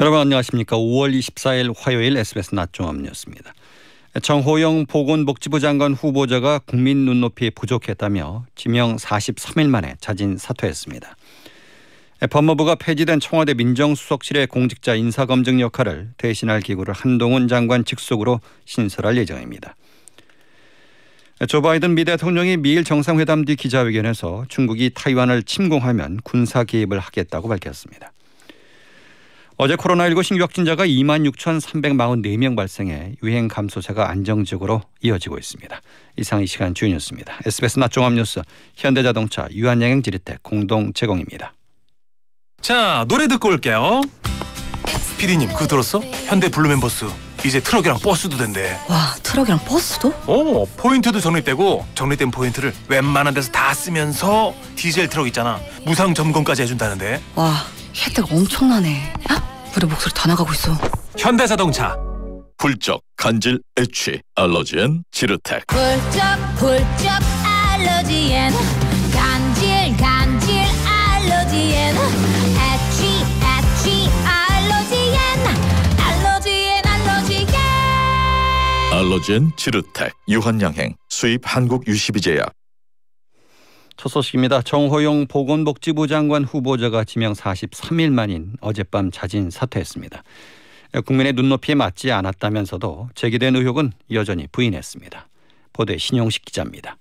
여러분 안녕하십니까. 5월 24일 화요일 SBS 낮 종합 뉴스입니다. 정호영 보건복지부 장관 후보자가 국민 눈높이에 부족했다며 지명 43일 만에 자진 사퇴했습니다. 법무부가 폐지된 청와대 민정수석실의 공직자 인사검증 역할을 대신할 기구를 한동훈 장관 직속으로 신설할 예정입니다. 조 바이든 미 대통령이 미일 정상회담 뒤 기자회견에서 중국이 타이완을 침공하면 군사 개입을 하겠다고 밝혔습니다. 어제 코로나19 신규 확진자가 2만 6,344명 발생해 유행 감소세가 안정적으로 이어지고 있습니다. 이상 이 시간 주인이었습니다. SBS 낮 종합 뉴스 현대자동차 유한양행 지리텍 공동 제공입니다. 자 노래 듣고 올게요. 피디님 그거 들었어? 현대 블루멤버스 이제 트럭이랑 버스도 된대. 와 트럭이랑 버스도? 어 포인트도 적립되고 적립된 포인트를 웬만한 데서 다 쓰면서 디젤 트럭 있잖아 무상 점검까지 해준다는데. 와 혜택 엄청나네. 헉, 우리 목소리 다 나가고 있어. 현대자동차. 훌쩍 간질 애취 알러지엔 지르텍. 훌쩍 훌쩍 알러지엔. 간질 간질 알러지엔. 애취 애취 알러지엔. 알러지엔 알러지엔. 알러지엔 지르텍. 유한양행. 수입 한국 유시비제약 첫 소식입니다. 정호용 보건복지부 장관 후보자가 지명 43일 만인 어젯밤 자진 사퇴했습니다. 국민의 눈높이에 맞지 않았다면서도 제기된 의혹은 여전히 부인했습니다. 보도에 신용식 기자입니다.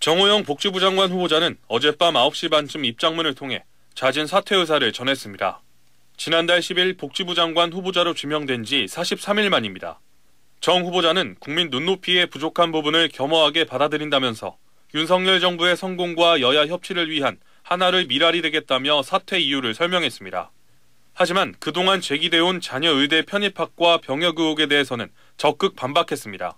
정호영 복지부 장관 후보자는 어젯밤 9시 반쯤 입장문을 통해 자진 사퇴 의사를 전했습니다. 지난달 10일 복지부 장관 후보자로 지명된 지 43일 만입니다. 정 후보자는 국민 눈높이에 부족한 부분을 겸허하게 받아들인다면서 윤석열 정부의 성공과 여야 협치를 위한 하나를 미랄이 되겠다며 사퇴 이유를 설명했습니다. 하지만 그동안 제기돼온 자녀 의대 편입학과 병역 의혹에 대해서는 적극 반박했습니다.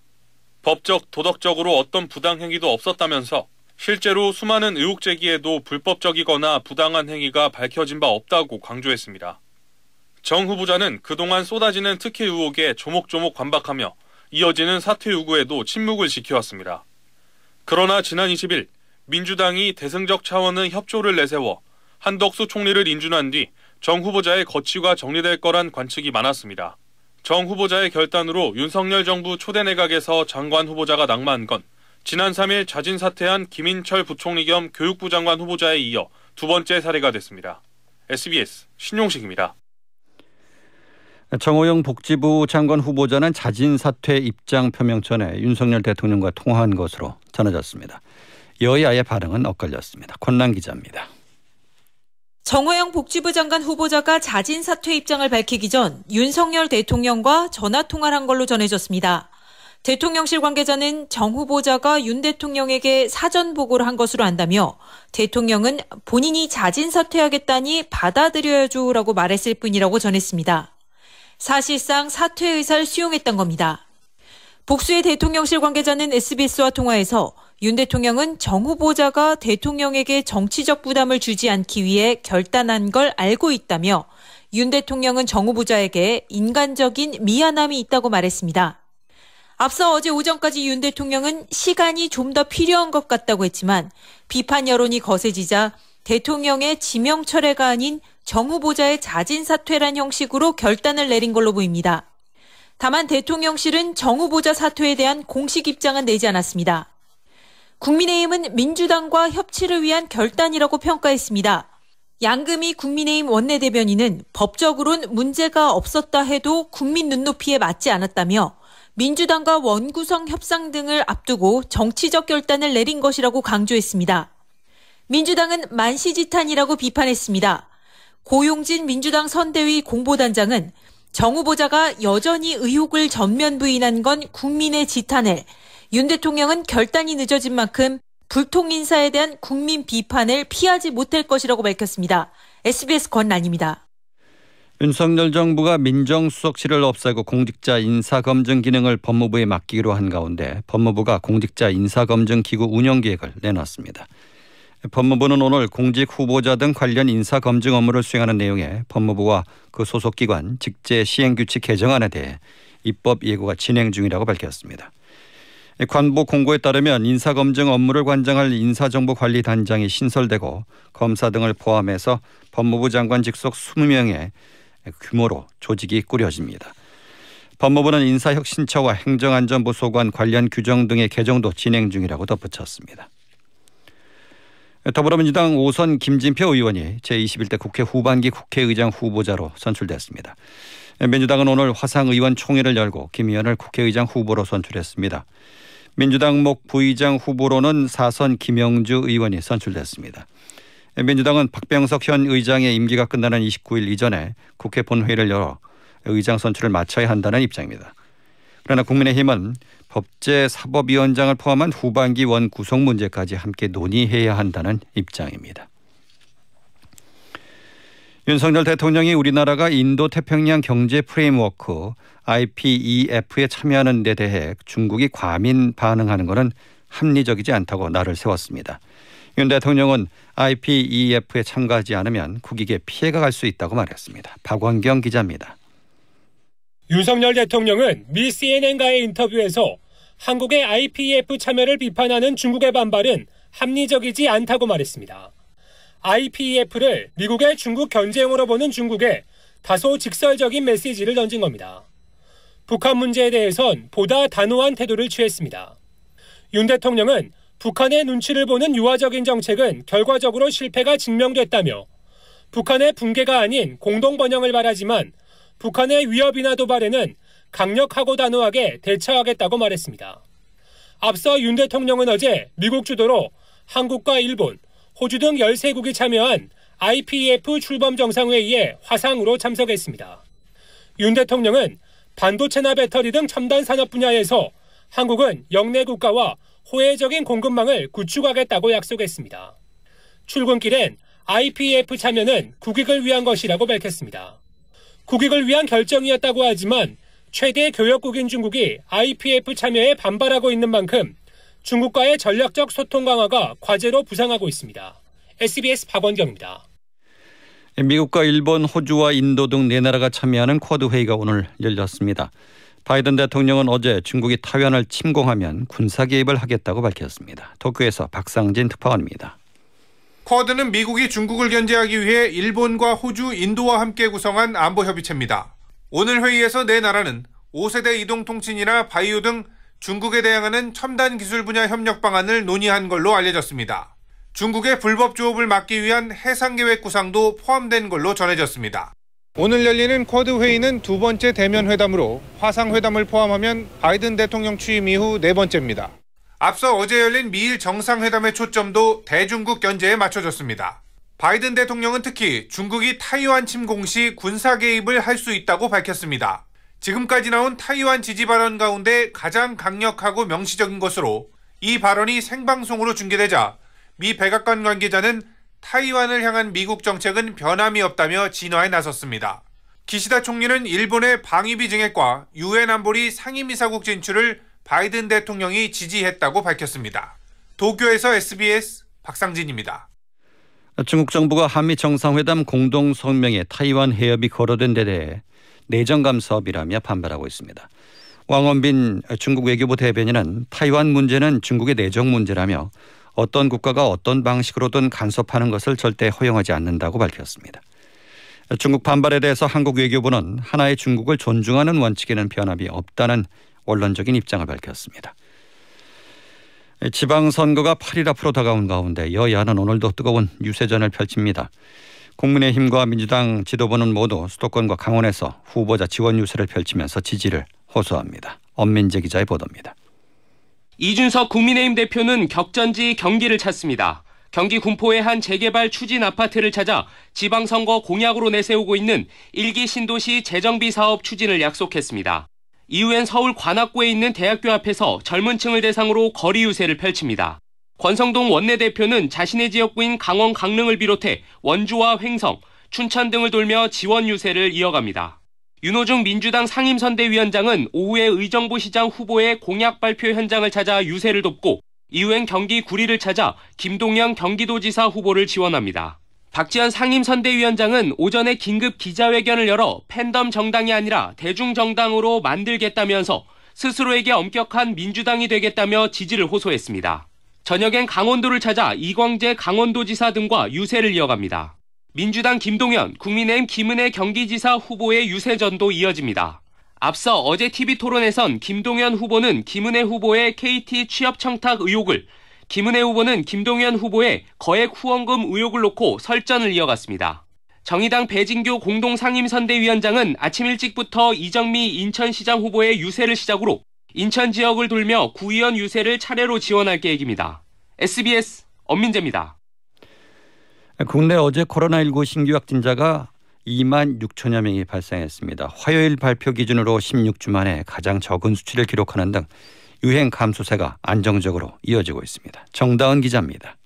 법적, 도덕적으로 어떤 부당 행위도 없었다면서 실제로 수많은 의혹 제기에도 불법적이거나 부당한 행위가 밝혀진 바 없다고 강조했습니다. 정 후보자는 그동안 쏟아지는 특혜 의혹에 조목조목 반박하며 이어지는 사퇴 요구에도 침묵을 지켜왔습니다. 그러나 지난 20일 민주당이 대승적 차원의 협조를 내세워 한덕수 총리를 인준한 뒤 정 후보자의 거취가 정리될 거란 관측이 많았습니다. 정 후보자의 결단으로 윤석열 정부 초대 내각에서 장관 후보자가 낙마한 건 지난 3일 자진 사퇴한 김인철 부총리 겸 교육부 장관 후보자에 이어 두 번째 사례가 됐습니다. SBS 신용식입니다. 정호영 복지부 장관 후보자는 자진 사퇴 입장 표명 전에 윤석열 대통령과 통화한 것으로 전해졌습니다. 여야의 반응은 엇갈렸습니다. 권란 기자입니다. 정호영 복지부 장관 후보자가 자진 사퇴 입장을 밝히기 전 윤석열 대통령과 전화 통화를 한 걸로 전해졌습니다. 대통령실 관계자는 정 후보자가 윤 대통령에게 사전 보고를 한 것으로 안다며 대통령은 본인이 자진 사퇴하겠다니 받아들여야죠라고 말했을 뿐이라고 전했습니다. 사실상 사퇴 의사를 수용했던 겁니다. 복수의 대통령실 관계자는 SBS와 통화에서 윤 대통령은 정 후보자가 대통령에게 정치적 부담을 주지 않기 위해 결단한 걸 알고 있다며 윤 대통령은 정 후보자에게 인간적인 미안함이 있다고 말했습니다. 앞서 어제 오전까지 윤 대통령은 시간이 좀 더 필요한 것 같다고 했지만 비판 여론이 거세지자 대통령의 지명 철회가 아닌 정 후보자의 자진 사퇴란 형식으로 결단을 내린 걸로 보입니다. 다만 대통령실은 정 후보자 사퇴에 대한 공식 입장은 내지 않았습니다. 국민의힘은 민주당과 협치를 위한 결단이라고 평가했습니다. 양금희 국민의힘 원내대변인은 법적으론 문제가 없었다 해도 국민 눈높이에 맞지 않았다며 민주당과 원구성 협상 등을 앞두고 정치적 결단을 내린 것이라고 강조했습니다. 민주당은 만시지탄이라고 비판했습니다. 고용진 민주당 선대위 공보단장은 정 후보자가 여전히 의혹을 전면 부인한 건 국민의 지탄을 윤 대통령은 결단이 늦어진 만큼 불통 인사에 대한 국민 비판을 피하지 못할 것이라고 밝혔습니다. SBS 권란입니다. 윤석열 정부가 민정수석실을 없애고 공직자 인사검증 기능을 법무부에 맡기기로 한 가운데 법무부가 공직자 인사검증 기구 운영 계획을 내놨습니다. 법무부는 오늘 공직 후보자 등 관련 인사 검증 업무를 수행하는 내용의 법무부와 그 소속 기관 직제 시행 규칙 개정안에 대해 입법 예고가 진행 중이라고 밝혔습니다. 관보 공고에 따르면 인사 검증 업무를 관장할 인사정보관리단장이 신설되고 검사 등을 포함해서 법무부 장관 직속 20명의 규모로 조직이 꾸려집니다. 법무부는 인사혁신처와 행정안전부 소관 관련 규정 등의 개정도 진행 중이라고 덧붙였습니다. 더불어민주당 오선 김진표 의원이 제21대 국회 후반기 국회의장 후보자로 선출됐습니다. 민주당은 오늘 화상 의원 총회를 열고 김 의원을 국회의장 후보로 선출했습니다. 민주당 목 부의장 후보로는 사선 김영주 의원이 선출됐습니다. 민주당은 박병석 현 의장의 임기가 끝나는 29일 이전에 국회 본회의를 열어 의장 선출을 마쳐야 한다는 입장입니다. 그러나 국민의힘은 법제 사법위원장을 포함한 후반기 원 구성 문제까지 함께 논의해야 한다는 입장입니다. 윤석열 대통령이 우리나라가 인도 태평양 경제 프레임워크 IPEF에 참여하는 데 대해 중국이 과민 반응하는 것은 합리적이지 않다고 나를 세웠습니다. 윤 대통령은 IPEF에 참가하지 않으면 국익에 피해가 갈 수 있다고 말했습니다. 박원경 기자입니다. 윤석열 대통령은 미 CNN과의 인터뷰에서 한국의 IPEF 참여를 비판하는 중국의 반발은 합리적이지 않다고 말했습니다. IPEF를 미국의 중국 견제용으로 보는 중국에 다소 직설적인 메시지를 던진 겁니다. 북한 문제에 대해선 보다 단호한 태도를 취했습니다. 윤 대통령은 북한의 눈치를 보는 유화적인 정책은 결과적으로 실패가 증명됐다며 북한의 붕괴가 아닌 공동 번영을 바라지만 북한의 위협이나 도발에는 강력하고 단호하게 대처하겠다고 말했습니다. 앞서 윤 대통령은 어제 미국 주도로 한국과 일본, 호주 등 13국이 참여한 IPEF 출범 정상회의에 화상으로 참석했습니다. 윤 대통령은 반도체나 배터리 등 첨단 산업 분야에서 한국은 영내 국가와 호혜적인 공급망을 구축하겠다고 약속했습니다. 출근길엔 IPF 참여는 국익을 위한 것이라고 밝혔습니다. 국익을 위한 결정이었다고 하지만 최대 교역국인 중국이 IPF 참여에 반발하고 있는 만큼 중국과의 전략적 소통 강화가 과제로 부상하고 있습니다. SBS 박원경입니다. 미국과 일본, 호주와 인도 등 네 나라가 참여하는 쿼드 회의가 오늘 열렸습니다. 바이든 대통령은 어제 중국이 타이완을 침공하면 군사 개입을 하겠다고 밝혔습니다. 도쿄에서 박상진 특파원입니다. 쿼드는 미국이 중국을 견제하기 위해 일본과 호주, 인도와 함께 구성한 안보 협의체입니다. 오늘 회의에서 네 나라는 5세대 이동 통신이나 바이오 등 중국에 대항하는 첨단 기술 분야 협력 방안을 논의한 걸로 알려졌습니다. 중국의 불법 조업을 막기 위한 해상 계획 구상도 포함된 걸로 전해졌습니다. 오늘 열리는 쿼드 회의는 두 번째 대면 회담으로 화상 회담을 포함하면 바이든 대통령 취임 이후 네 번째입니다. 앞서 어제 열린 미일 정상회담의 초점도 대중국 견제에 맞춰졌습니다. 바이든 대통령은 특히 중국이 타이완 침공 시 군사 개입을 할 수 있다고 밝혔습니다. 지금까지 나온 타이완 지지 발언 가운데 가장 강력하고 명시적인 것으로 이 발언이 생방송으로 중계되자 미 백악관 관계자는 타이완을 향한 미국 정책은 변함이 없다며 진화에 나섰습니다. 기시다 총리는 일본의 방위비 증액과 유엔 안보리 상임이사국 진출을 바이든 대통령이 지지했다고 밝혔습니다. 도쿄에서 SBS 박상진입니다. 중국 정부가 한미 정상회담 공동 성명에 타이완 해협이 거론된 데 대해 내정감 사업이라며 반발하고 있습니다. 왕원빈 중국 외교부 대변인은 타이완 문제는 중국의 내정 문제라며 어떤 국가가 어떤 방식으로든 간섭하는 것을 절대 허용하지 않는다고 밝혔습니다. 중국 반발에 대해서 한국 외교부는 하나의 중국을 존중하는 원칙에는 변함이 없다는 원론적인 입장을 밝혔습니다. 지방선거가 8일 앞으로 다가온 가운데 여야는 오늘도 뜨거운 유세전을 펼칩니다. 국민의힘과 민주당 지도부는 모두 수도권과 강원에서 후보자 지원 유세를 펼치면서 지지를 호소합니다. 엄민재 기자의 보도입니다. 이준석 국민의힘 대표는 격전지 경기를 찾습니다. 경기 군포의 한 재개발 추진 아파트를 찾아 지방선거 공약으로 내세우고 있는 일기 신도시 재정비 사업 추진을 약속했습니다. 이후엔 서울 관악구에 있는 대학교 앞에서 젊은 층을 대상으로 거리 유세를 펼칩니다. 권성동 원내대표는 자신의 지역구인 강원 강릉을 비롯해 원주와 횡성, 춘천 등을 돌며 지원 유세를 이어갑니다. 윤호중 민주당 상임선대위원장은 오후에 의정부 시장 후보의 공약 발표 현장을 찾아 유세를 돕고 이후엔 경기 구리를 찾아 김동연 경기도지사 후보를 지원합니다. 박지원 상임선대위원장은 오전에 긴급 기자회견을 열어 팬덤 정당이 아니라 대중정당으로 만들겠다면서 스스로에게 엄격한 민주당이 되겠다며 지지를 호소했습니다. 저녁엔 강원도를 찾아 이광재 강원도지사 등과 유세를 이어갑니다. 민주당 김동연, 국민의힘 김은혜 경기지사 후보의 유세전도 이어집니다. 앞서 어제 TV 토론에선 김동연 후보는 김은혜 후보의 KT 취업 청탁 의혹을, 김은혜 후보는 김동연 후보의 거액 후원금 의혹을 놓고 설전을 이어갔습니다. 정의당 배진교 공동상임선대위원장은 아침 일찍부터 이정미 인천시장 후보의 유세를 시작으로 인천 지역을 돌며 구의원 유세를 차례로 지원할 계획입니다. SBS 엄민재입니다. 국내 어제 코로나19 신규 확진자가 2만 6천여 명이 발생했습니다. 화요일 발표 기준으로 16주 만에 가장 적은 수치를 기록하는 등 유행 감소세가 안정적으로 이어지고 있습니다. 정다은 기자입니다.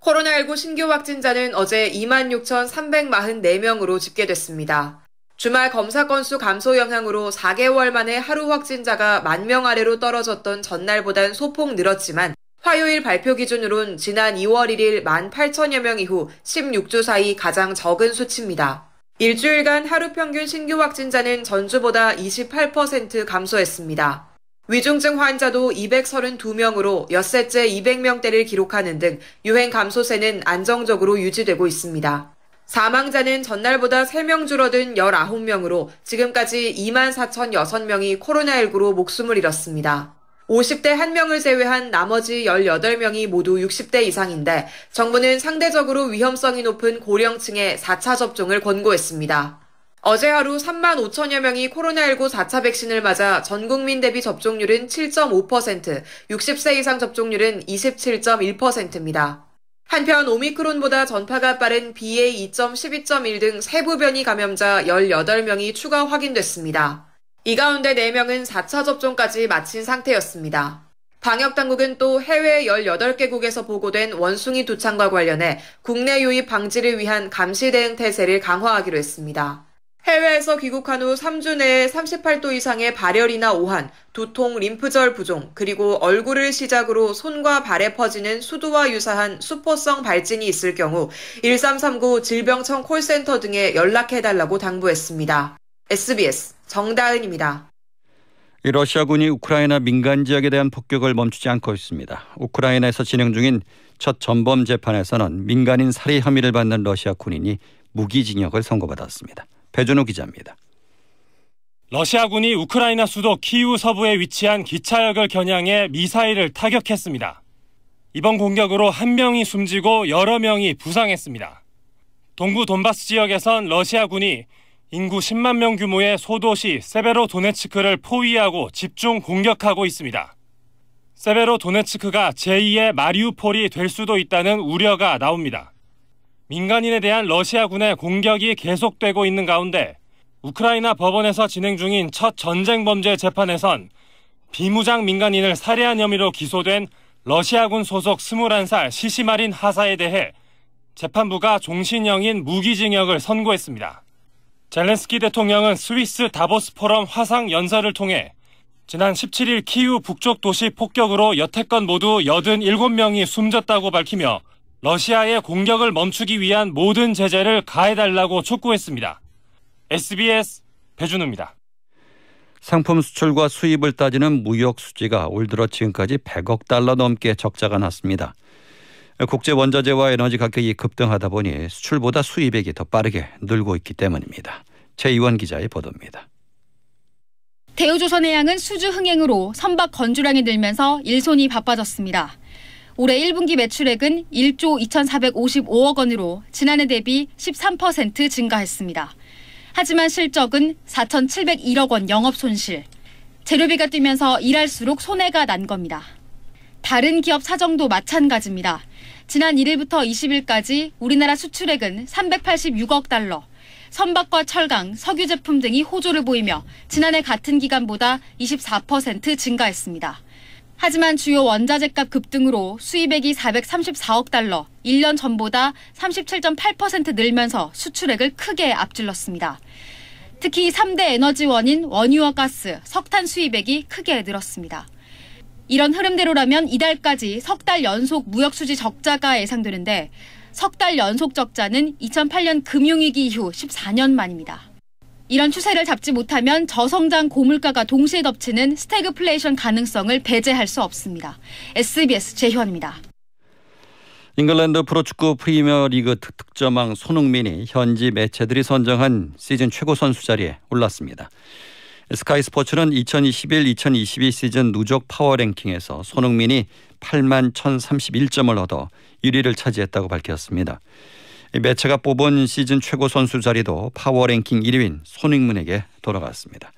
코로나19 신규 확진자는 어제 26,344명으로 집계됐습니다. 주말 검사 건수 감소 영향으로 4개월 만에 하루 확진자가 만명 아래로 떨어졌던 전날보단 소폭 늘었지만 화요일 발표 기준으론 지난 2월 1일 18,000여 명 이후 16주 사이 가장 적은 수치입니다. 일주일간 하루 평균 신규 확진자는 전주보다 28% 감소했습니다. 위중증 환자도 232명으로 엿새째 200명대를 기록하는 등 유행 감소세는 안정적으로 유지되고 있습니다. 사망자는 전날보다 3명 줄어든 19명으로 지금까지 24,006명이 코로나19로 목숨을 잃었습니다. 50대 1명을 제외한 나머지 18명이 모두 60대 이상인데 정부는 상대적으로 위험성이 높은 고령층에 4차 접종을 권고했습니다. 어제 하루 3만 5천여 명이 코로나19 4차 백신을 맞아 전 국민 대비 접종률은 7.5%, 60세 이상 접종률은 27.1%입니다. 한편 오미크론보다 전파가 빠른 BA2.12.1 등 세부 변이 감염자 18명이 추가 확인됐습니다. 이 가운데 4명은 4차 접종까지 마친 상태였습니다. 방역당국은 또 해외 18개국에서 보고된 원숭이 두창과 관련해 국내 유입 방지를 위한 감시 대응 태세를 강화하기로 했습니다. 해외에서 귀국한 후 3주 내에 38도 이상의 발열이나 오한, 두통, 림프절 부종, 그리고 얼굴을 시작으로 손과 발에 퍼지는 수두와 유사한 수포성 발진이 있을 경우 1339 질병청 콜센터 등에 연락해달라고 당부했습니다. SBS 정다은입니다. 러시아군이 우크라이나 민간 지역에 대한 폭격을 멈추지 않고 있습니다. 우크라이나에서 진행 중인 첫 전범 재판에서는 민간인 살해 혐의를 받는 러시아 군인이 무기징역을 선고받았습니다. 배준호 기자입니다. 러시아군이 우크라이나 수도 키우 서부에 위치한 기차역을 겨냥해 미사일을 타격했습니다. 이번 공격으로 한 명이 숨지고 여러 명이 부상했습니다. 동부 돈바스 지역에선 러시아군이 인구 10만 명 규모의 소도시 세베로 도네츠크를 포위하고 집중 공격하고 있습니다. 세베로 도네츠크가 제2의 마리우폴이 될 수도 있다는 우려가 나옵니다. 민간인에 대한 러시아군의 공격이 계속되고 있는 가운데 우크라이나 법원에서 진행 중인 첫 전쟁 범죄 재판에선 비무장 민간인을 살해한 혐의로 기소된 러시아군 소속 21살 시시마린 하사에 대해 재판부가 종신형인 무기징역을 선고했습니다. 젤렌스키 대통령은 스위스 다보스 포럼 화상 연설을 통해 지난 17일 키우 북쪽 도시 폭격으로 여태껏 모두 87명이 숨졌다고 밝히며 러시아의 공격을 멈추기 위한 모든 제재를 가해달라고 촉구했습니다. SBS 배준우입니다. 상품 수출과 수입을 따지는 무역 수지가 올 들어 지금까지 100억 달러 넘게 적자가 났습니다. 국제 원자재와 에너지 가격이 급등하다 보니 수출보다 수입액이 더 빠르게 늘고 있기 때문입니다. 최이원 기자의 보도입니다. 대우조선해양은 수주 흥행으로 선박 건조량이 늘면서 일손이 바빠졌습니다. 올해 1분기 매출액은 1조 2,455억 원으로 지난해 대비 13% 증가했습니다. 하지만 실적은 4,701억 원 영업 손실. 재료비가 뛰면서 일할수록 손해가 난 겁니다. 다른 기업 사정도 마찬가지입니다. 지난 1일부터 20일까지 우리나라 수출액은 386억 달러, 선박과 철강, 석유 제품 등이 호조를 보이며 지난해 같은 기간보다 24% 증가했습니다. 하지만 주요 원자재값 급등으로 수입액이 434억 달러, 1년 전보다 37.8% 늘면서 수출액을 크게 앞질렀습니다. 특히 3대 에너지원인 원유와 가스, 석탄 수입액이 크게 늘었습니다. 이런 흐름대로라면 이달까지 석 달 연속 무역 수지 적자가 예상되는데 석 달 연속 적자는 2008년 금융위기 이후 14년 만입니다. 이런 추세를 잡지 못하면 저성장 고물가가 동시에 덮치는 스태그플레이션 가능성을 배제할 수 없습니다. SBS 재현입니다. 잉글랜드 프로축구 프리미어리그 득점왕 손흥민이 현지 매체들이 선정한 시즌 최고 선수 자리에 올랐습니다. 스카이 스포츠는 2021-2022 시즌 누적 파워 랭킹에서 손흥민이 8만 1,031점을 얻어 1위를 차지했다고 밝혔습니다. 매체가 뽑은 시즌 최고 선수 자리도 파워 랭킹 1위인 손흥민에게 돌아갔습니다.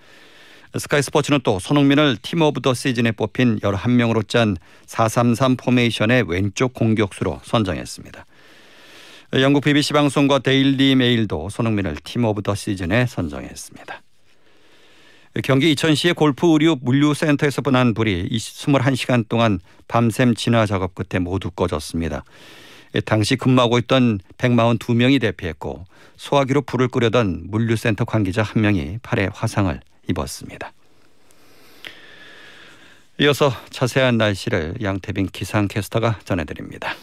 스카이 스포츠는 또 손흥민을 Team of the Season에 뽑힌 11명으로 짠 433 포메이션의 왼쪽 공격수로 선정했습니다. 영국 BBC 방송과 데일리 메일도 손흥민을 Team of the Season에 선정했습니다. 경기 이천시의 골프 의류 물류센터에서 분한 불이 21시간 동안 밤샘 진화 작업 끝에 모두 꺼졌습니다. 당시 근무하고 있던 142명이 대피했고 소화기로 불을 끄려던 물류센터 관계자 한 명이 팔에 화상을 입었습니다. 이어서 자세한 날씨를 양태빈 기상캐스터가 전해드립니다.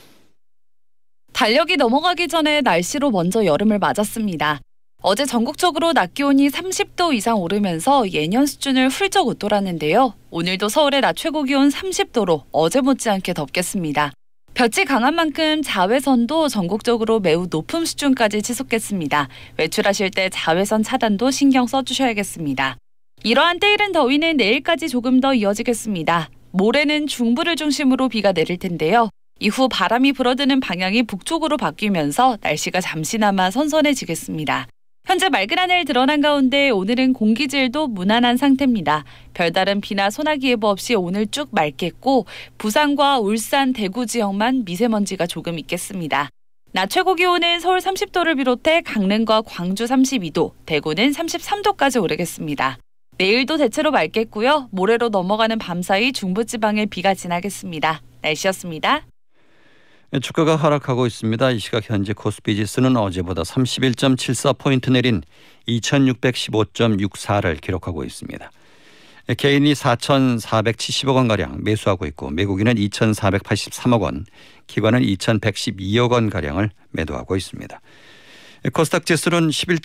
달력이 넘어가기 전에 날씨로 먼저 여름을 맞았습니다. 어제 전국적으로 낮 기온이 30도 이상 오르면서 예년 수준을 훌쩍 웃돌았는데요. 오늘도 서울의 낮 최고 기온 30도로 어제 못지않게 덥겠습니다. 볕이 강한 만큼 자외선도 전국적으로 매우 높은 수준까지 치솟겠습니다. 외출하실 때 자외선 차단도 신경 써주셔야겠습니다. 이러한 때이른 더위는 내일까지 조금 더 이어지겠습니다. 모레는 중부를 중심으로 비가 내릴 텐데요. 이후 바람이 불어드는 방향이 북쪽으로 바뀌면서 날씨가 잠시나마 선선해지겠습니다. 현재 맑은 하늘 드러난 가운데 오늘은 공기질도 무난한 상태입니다. 별다른 비나 소나기 예보 없이 오늘 쭉 맑겠고 부산과 울산, 대구 지역만 미세먼지가 조금 있겠습니다. 낮 최고 기온은 서울 30도를 비롯해 강릉과 광주 32도, 대구는 33도까지 오르겠습니다. 내일도 대체로 맑겠고요. 모레로 넘어가는 밤사이 중부지방에 비가 지나겠습니다. 날씨였습니다. 주가가 하락하고 있습니다. 이 시각 현재 코스피 지수는 어제보다 31.74포인트 내린 2615.64를 기록하고 있습니다. 개인이 4,470억 원가량 매수하고 있고 외국인은 2,483억 원, 기관은 2,112억 원가량을 매도하고 있습니다. 코스닥 지수는 11.